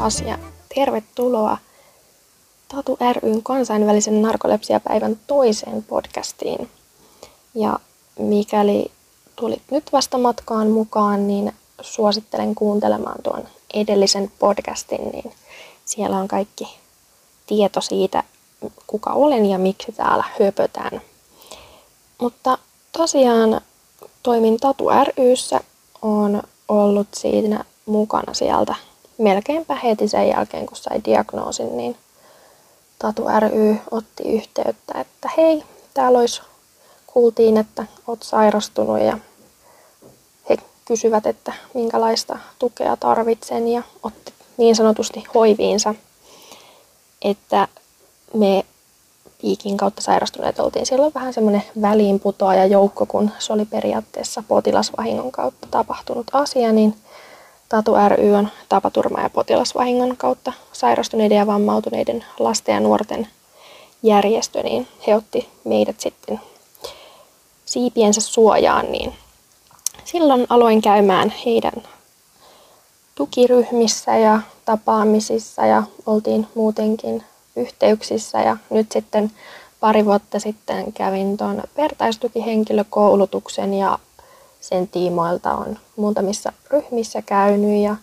taas ja tervetuloa Tatu ryn kansainvälisen narkolepsiapäivän toiseen podcastiin. Ja mikäli tulit nyt vasta matkaan mukaan, niin suosittelen kuuntelemaan tuon edellisen podcastin, niin siellä on kaikki tieto siitä, kuka olen ja miksi täällä höpötän. Mutta tosiaan toimin Tatu ryssä, on ollut siinä mukana sieltä melkeinpä heti sen jälkeen, kun sai diagnoosin, niin Tatu ry otti yhteyttä, että hei, täällä olisi, kuultiin, että olet sairastunut ja he kysyvät, että minkälaista tukea tarvitsen ja otti niin sanotusti hoiviinsa, että me piikin kautta sairastuneet oltiin silloin vähän semmoinen väliinputoaja joukko, kun se oli periaatteessa potilasvahingon kautta tapahtunut asia, niin Tatu ry on tapaturma- ja potilasvahingon kautta sairastuneiden ja vammautuneiden lasten ja nuorten järjestö, niin he otti meidät sitten siipiensä suojaan, niin silloin aloin käymään heidän tukiryhmissä ja tapaamisissa ja oltiin muutenkin yhteyksissä. Ja nyt sitten pari vuotta sitten kävin tuon vertaistukihenkilökoulutuksen ja sen tiimoilta on muutamissa ryhmissä käynyt ja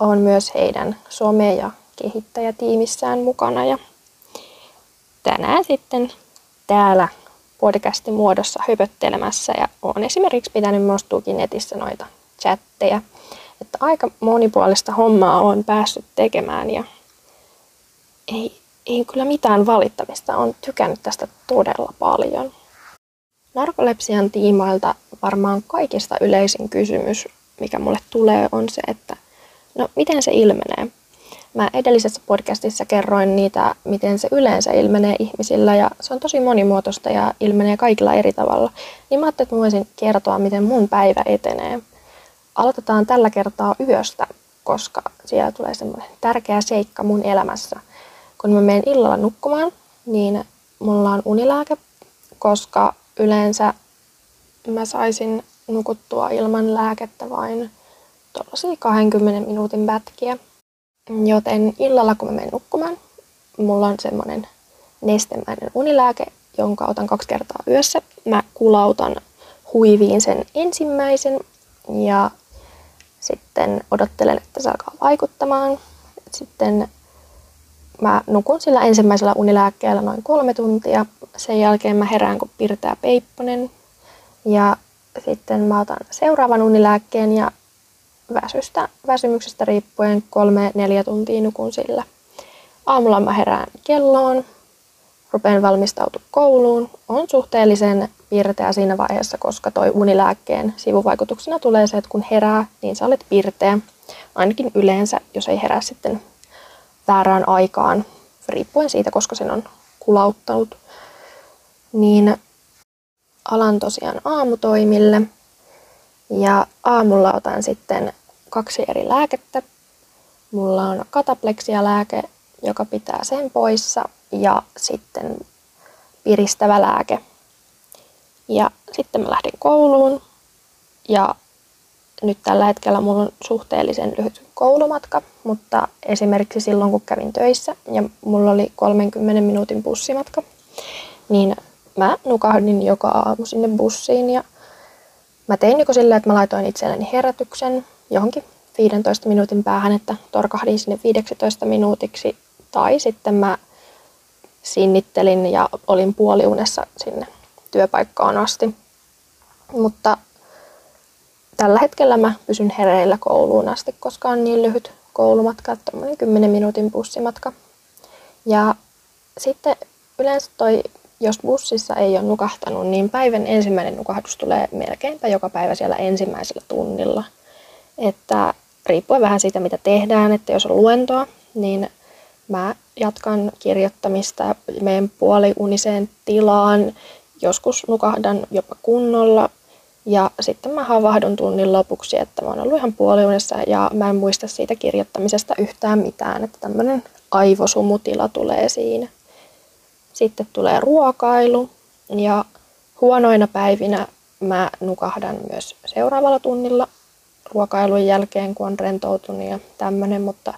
on myös heidän some- ja kehittäjätiimissään mukana. Ja tänään sitten täällä podcastin muodossa höpöttelemässä ja olen esimerkiksi pitänyt myös netissä noita chatteja. Että aika monipuolista hommaa on päässyt tekemään ja ei, ei kyllä mitään valittamista. on tykännyt tästä todella paljon. Narkolepsian tiimoilta varmaan kaikista yleisin kysymys, mikä mulle tulee, on se, että no miten se ilmenee? Mä edellisessä podcastissa kerroin niitä, miten se yleensä ilmenee ihmisillä ja se on tosi monimuotoista ja ilmenee kaikilla eri tavalla. Niin mä ajattelin, että mä voisin kertoa, miten mun päivä etenee. Aloitetaan tällä kertaa yöstä, koska siellä tulee semmoinen tärkeä seikka mun elämässä. Kun mä menen illalla nukkumaan, niin mulla on unilääke, koska yleensä mä saisin nukuttua ilman lääkettä vain tuollaisia 20 minuutin pätkiä. Joten illalla kun mä menen nukkumaan, mulla on semmoinen nestemäinen unilääke, jonka otan kaksi kertaa yössä. Mä kulautan huiviin sen ensimmäisen ja sitten odottelen, että se alkaa vaikuttamaan. Sitten mä nukun sillä ensimmäisellä unilääkkeellä noin kolme tuntia. Sen jälkeen mä herään, kun pirtää peipponen. Ja sitten mä otan seuraavan unilääkkeen ja väsystä, väsymyksestä riippuen kolme-neljä tuntia nukun sillä. Aamulla mä herään kelloon, rupean valmistautumaan kouluun. On suhteellisen pirteä siinä vaiheessa, koska toi unilääkkeen sivuvaikutuksena tulee se, että kun herää, niin sä olet pirteä. Ainakin yleensä, jos ei herää sitten väärään aikaan, riippuen siitä, koska sen on kulauttanut. Niin alan tosiaan aamutoimille ja aamulla otan sitten kaksi eri lääkettä. Mulla on katapleksia-lääke, joka pitää sen poissa ja sitten piristävä lääke. Ja sitten mä lähdin kouluun ja nyt tällä hetkellä mulla on suhteellisen lyhyt koulumatka, mutta esimerkiksi silloin kun kävin töissä ja mulla oli 30 minuutin bussimatka, niin mä nukahdin joka aamu sinne bussiin ja mä tein joko silleen, että mä laitoin itselleni herätyksen johonkin 15 minuutin päähän, että torkahdin sinne 15 minuutiksi tai sitten mä sinnittelin ja olin puoliunessa sinne työpaikkaan asti. Mutta tällä hetkellä mä pysyn hereillä kouluun asti, koska on niin lyhyt koulumatka, että 10 minuutin bussimatka. Ja sitten yleensä toi jos bussissa ei ole nukahtanut, niin päivän ensimmäinen nukahdus tulee melkeinpä joka päivä siellä ensimmäisellä tunnilla. Että riippuen vähän siitä, mitä tehdään, että jos on luentoa, niin mä jatkan kirjoittamista meidän puoliuniseen tilaan. Joskus nukahdan jopa kunnolla ja sitten mä havahdun tunnin lopuksi, että mä oon ollut ihan puoliunessa ja mä en muista siitä kirjoittamisesta yhtään mitään, että tämmöinen aivosumutila tulee siinä. Sitten tulee ruokailu ja huonoina päivinä mä nukahdan myös seuraavalla tunnilla ruokailun jälkeen, kun on rentoutunut ja tämmöinen, mutta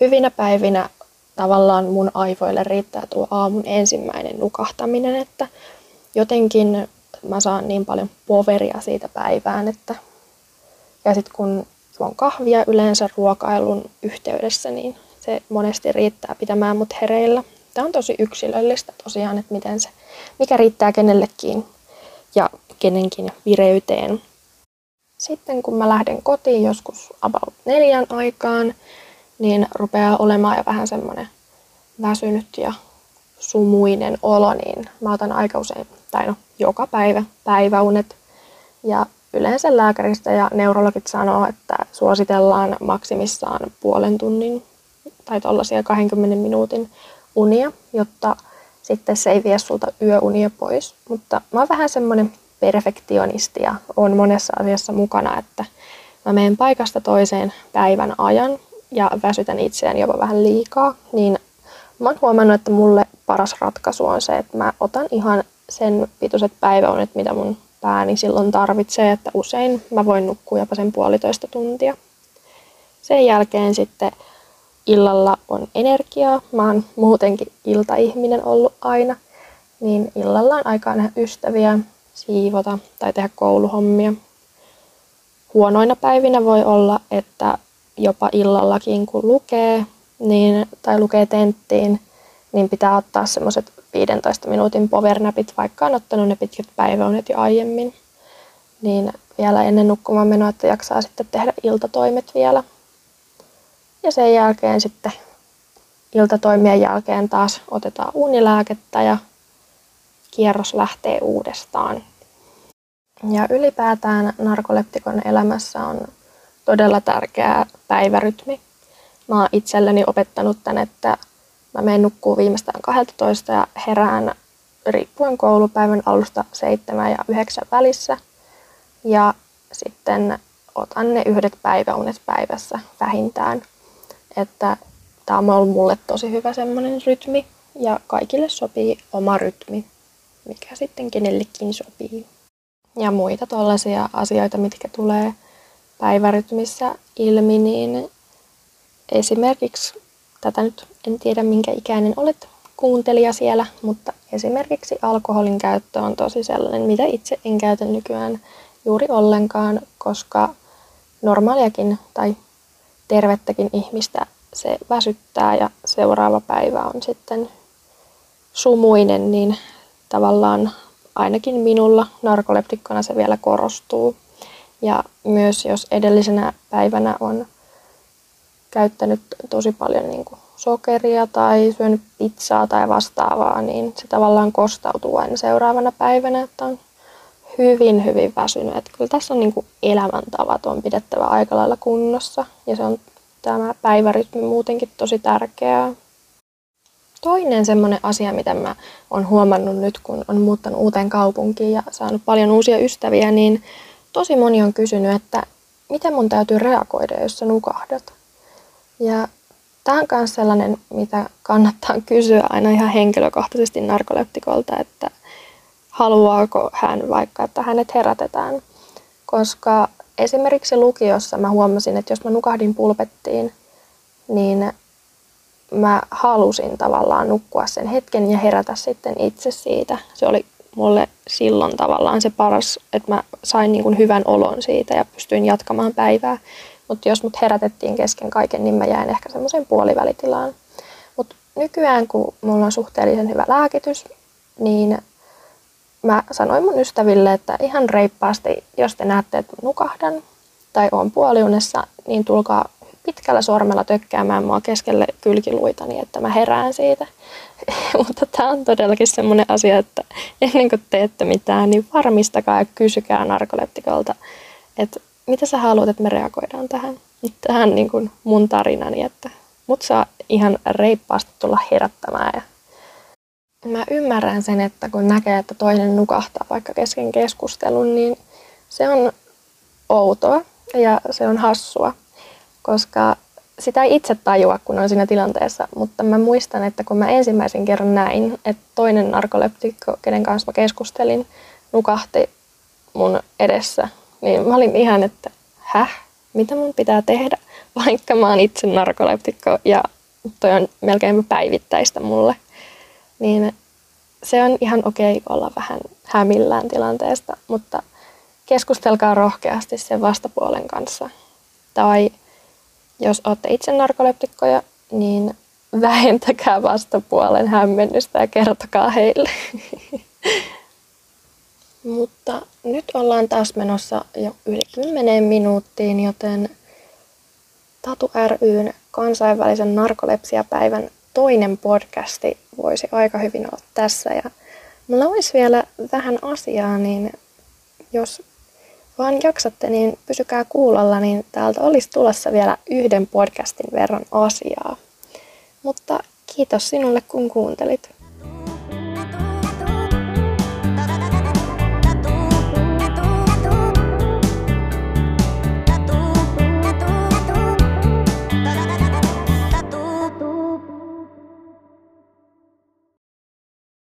hyvinä päivinä tavallaan mun aivoille riittää tuo aamun ensimmäinen nukahtaminen, että jotenkin mä saan niin paljon poveria siitä päivään, että ja sitten kun juon kahvia yleensä ruokailun yhteydessä, niin se monesti riittää pitämään mut hereillä. Tämä on tosi yksilöllistä tosiaan, että miten se, mikä riittää kenellekin ja kenenkin vireyteen. Sitten kun mä lähden kotiin joskus about neljän aikaan, niin rupeaa olemaan jo vähän semmoinen väsynyt ja sumuinen olo, niin mä otan aika usein, tai no joka päivä, päiväunet. Ja yleensä lääkäristä ja neurologit sanoo, että suositellaan maksimissaan puolen tunnin tai tuollaisia 20 minuutin unia, jotta sitten se ei vie sulta yöunia pois. Mutta mä oon vähän semmoinen perfektionisti ja on monessa asiassa mukana, että mä menen paikasta toiseen päivän ajan ja väsytän itseään jopa vähän liikaa, niin mä oon huomannut, että mulle paras ratkaisu on se, että mä otan ihan sen pituiset päiväunet, mitä mun pääni silloin tarvitsee, että usein mä voin nukkua jopa sen puolitoista tuntia. Sen jälkeen sitten illalla on energiaa. Mä oon muutenkin iltaihminen ollut aina, niin illalla on aikaa nähdä ystäviä, siivota tai tehdä kouluhommia. Huonoina päivinä voi olla, että jopa illallakin kun lukee niin, tai lukee tenttiin, niin pitää ottaa semmoiset 15 minuutin powernapit, vaikka on ottanut ne pitkät päiväunet jo aiemmin. Niin vielä ennen nukkumaan menoa, että jaksaa sitten tehdä iltatoimet vielä. Ja sen jälkeen sitten iltatoimien jälkeen taas otetaan unilääkettä ja kierros lähtee uudestaan. Ja ylipäätään narkoleptikon elämässä on todella tärkeä päivärytmi. Mä oon itselleni opettanut tän, että mä menen nukkuu viimeistään 12 ja herään riippuen koulupäivän alusta 7 ja 9 välissä. Ja sitten otan ne yhdet päiväunet päivässä vähintään. Että tämä on ollut mulle tosi hyvä semmoinen rytmi ja kaikille sopii oma rytmi, mikä sitten kenellekin sopii. Ja muita tuollaisia asioita, mitkä tulee päivärytmissä ilmi, niin esimerkiksi, tätä nyt en tiedä minkä ikäinen olet kuuntelija siellä, mutta esimerkiksi alkoholin käyttö on tosi sellainen, mitä itse en käytä nykyään juuri ollenkaan, koska normaaliakin tai tervettäkin ihmistä se väsyttää ja seuraava päivä on sitten sumuinen, niin tavallaan ainakin minulla narkoleptikkona se vielä korostuu. Ja myös jos edellisenä päivänä on käyttänyt tosi paljon niin kuin sokeria tai syönyt pizzaa tai vastaavaa, niin se tavallaan kostautuu aina seuraavana päivänä, että on hyvin, hyvin väsynyt. Että kyllä tässä on niin kuin elämäntavat on pidettävä aika lailla kunnossa ja se on tämä päivärytmi muutenkin tosi tärkeää. Toinen semmoinen asia, mitä mä oon huomannut nyt, kun on muuttanut uuteen kaupunkiin ja saanut paljon uusia ystäviä, niin tosi moni on kysynyt, että miten mun täytyy reagoida, jos sä nukahdat. Ja tämä on myös sellainen, mitä kannattaa kysyä aina ihan henkilökohtaisesti narkoleptikolta, että haluaako hän vaikka, että hänet herätetään. Koska esimerkiksi lukiossa mä huomasin, että jos mä nukahdin pulpettiin, niin mä halusin tavallaan nukkua sen hetken ja herätä sitten itse siitä. Se oli mulle silloin tavallaan se paras, että mä sain niin kuin hyvän olon siitä ja pystyin jatkamaan päivää. Mutta jos mut herätettiin kesken kaiken, niin mä jäin ehkä semmoiseen puolivälitilaan. Mutta nykyään, kun mulla on suhteellisen hyvä lääkitys, niin mä sanoin mun ystäville, että ihan reippaasti, jos te näette, että nukahdan tai on puoliunessa, niin tulkaa pitkällä sormella tökkäämään mua keskelle kylkiluita niin, että mä herään siitä. Mutta tämä on todellakin semmoinen asia, että ennen kuin teette mitään, niin varmistakaa ja kysykää narkoleptikolta, että mitä sä haluat, että me reagoidaan tähän. Tähän niin kuin mun tarinani, että mut saa ihan reippaasti tulla herättämään. Ja mä ymmärrän sen, että kun näkee, että toinen nukahtaa vaikka kesken keskustelun, niin se on outoa ja se on hassua koska sitä ei itse tajua, kun on siinä tilanteessa, mutta mä muistan, että kun mä ensimmäisen kerran näin, että toinen narkoleptikko, kenen kanssa mä keskustelin, nukahti mun edessä, niin mä olin ihan, että häh, mitä mun pitää tehdä, vaikka mä oon itse narkoleptikko ja toi on melkein päivittäistä mulle. Niin se on ihan okei olla vähän hämillään tilanteesta, mutta keskustelkaa rohkeasti sen vastapuolen kanssa. Tai jos olette itse narkoleptikkoja, niin vähentäkää vastapuolen hämmennystä ja kertokaa heille. Mutta nyt ollaan taas menossa jo yli 10 minuuttiin, joten Tatu ryn kansainvälisen narkolepsiapäivän toinen podcasti voisi aika hyvin olla tässä. Ja mulla olisi vielä vähän asiaa, niin jos vaan jaksatte, niin pysykää kuulolla, niin täältä olisi tulossa vielä yhden podcastin verran asiaa. Mutta kiitos sinulle, kun kuuntelit.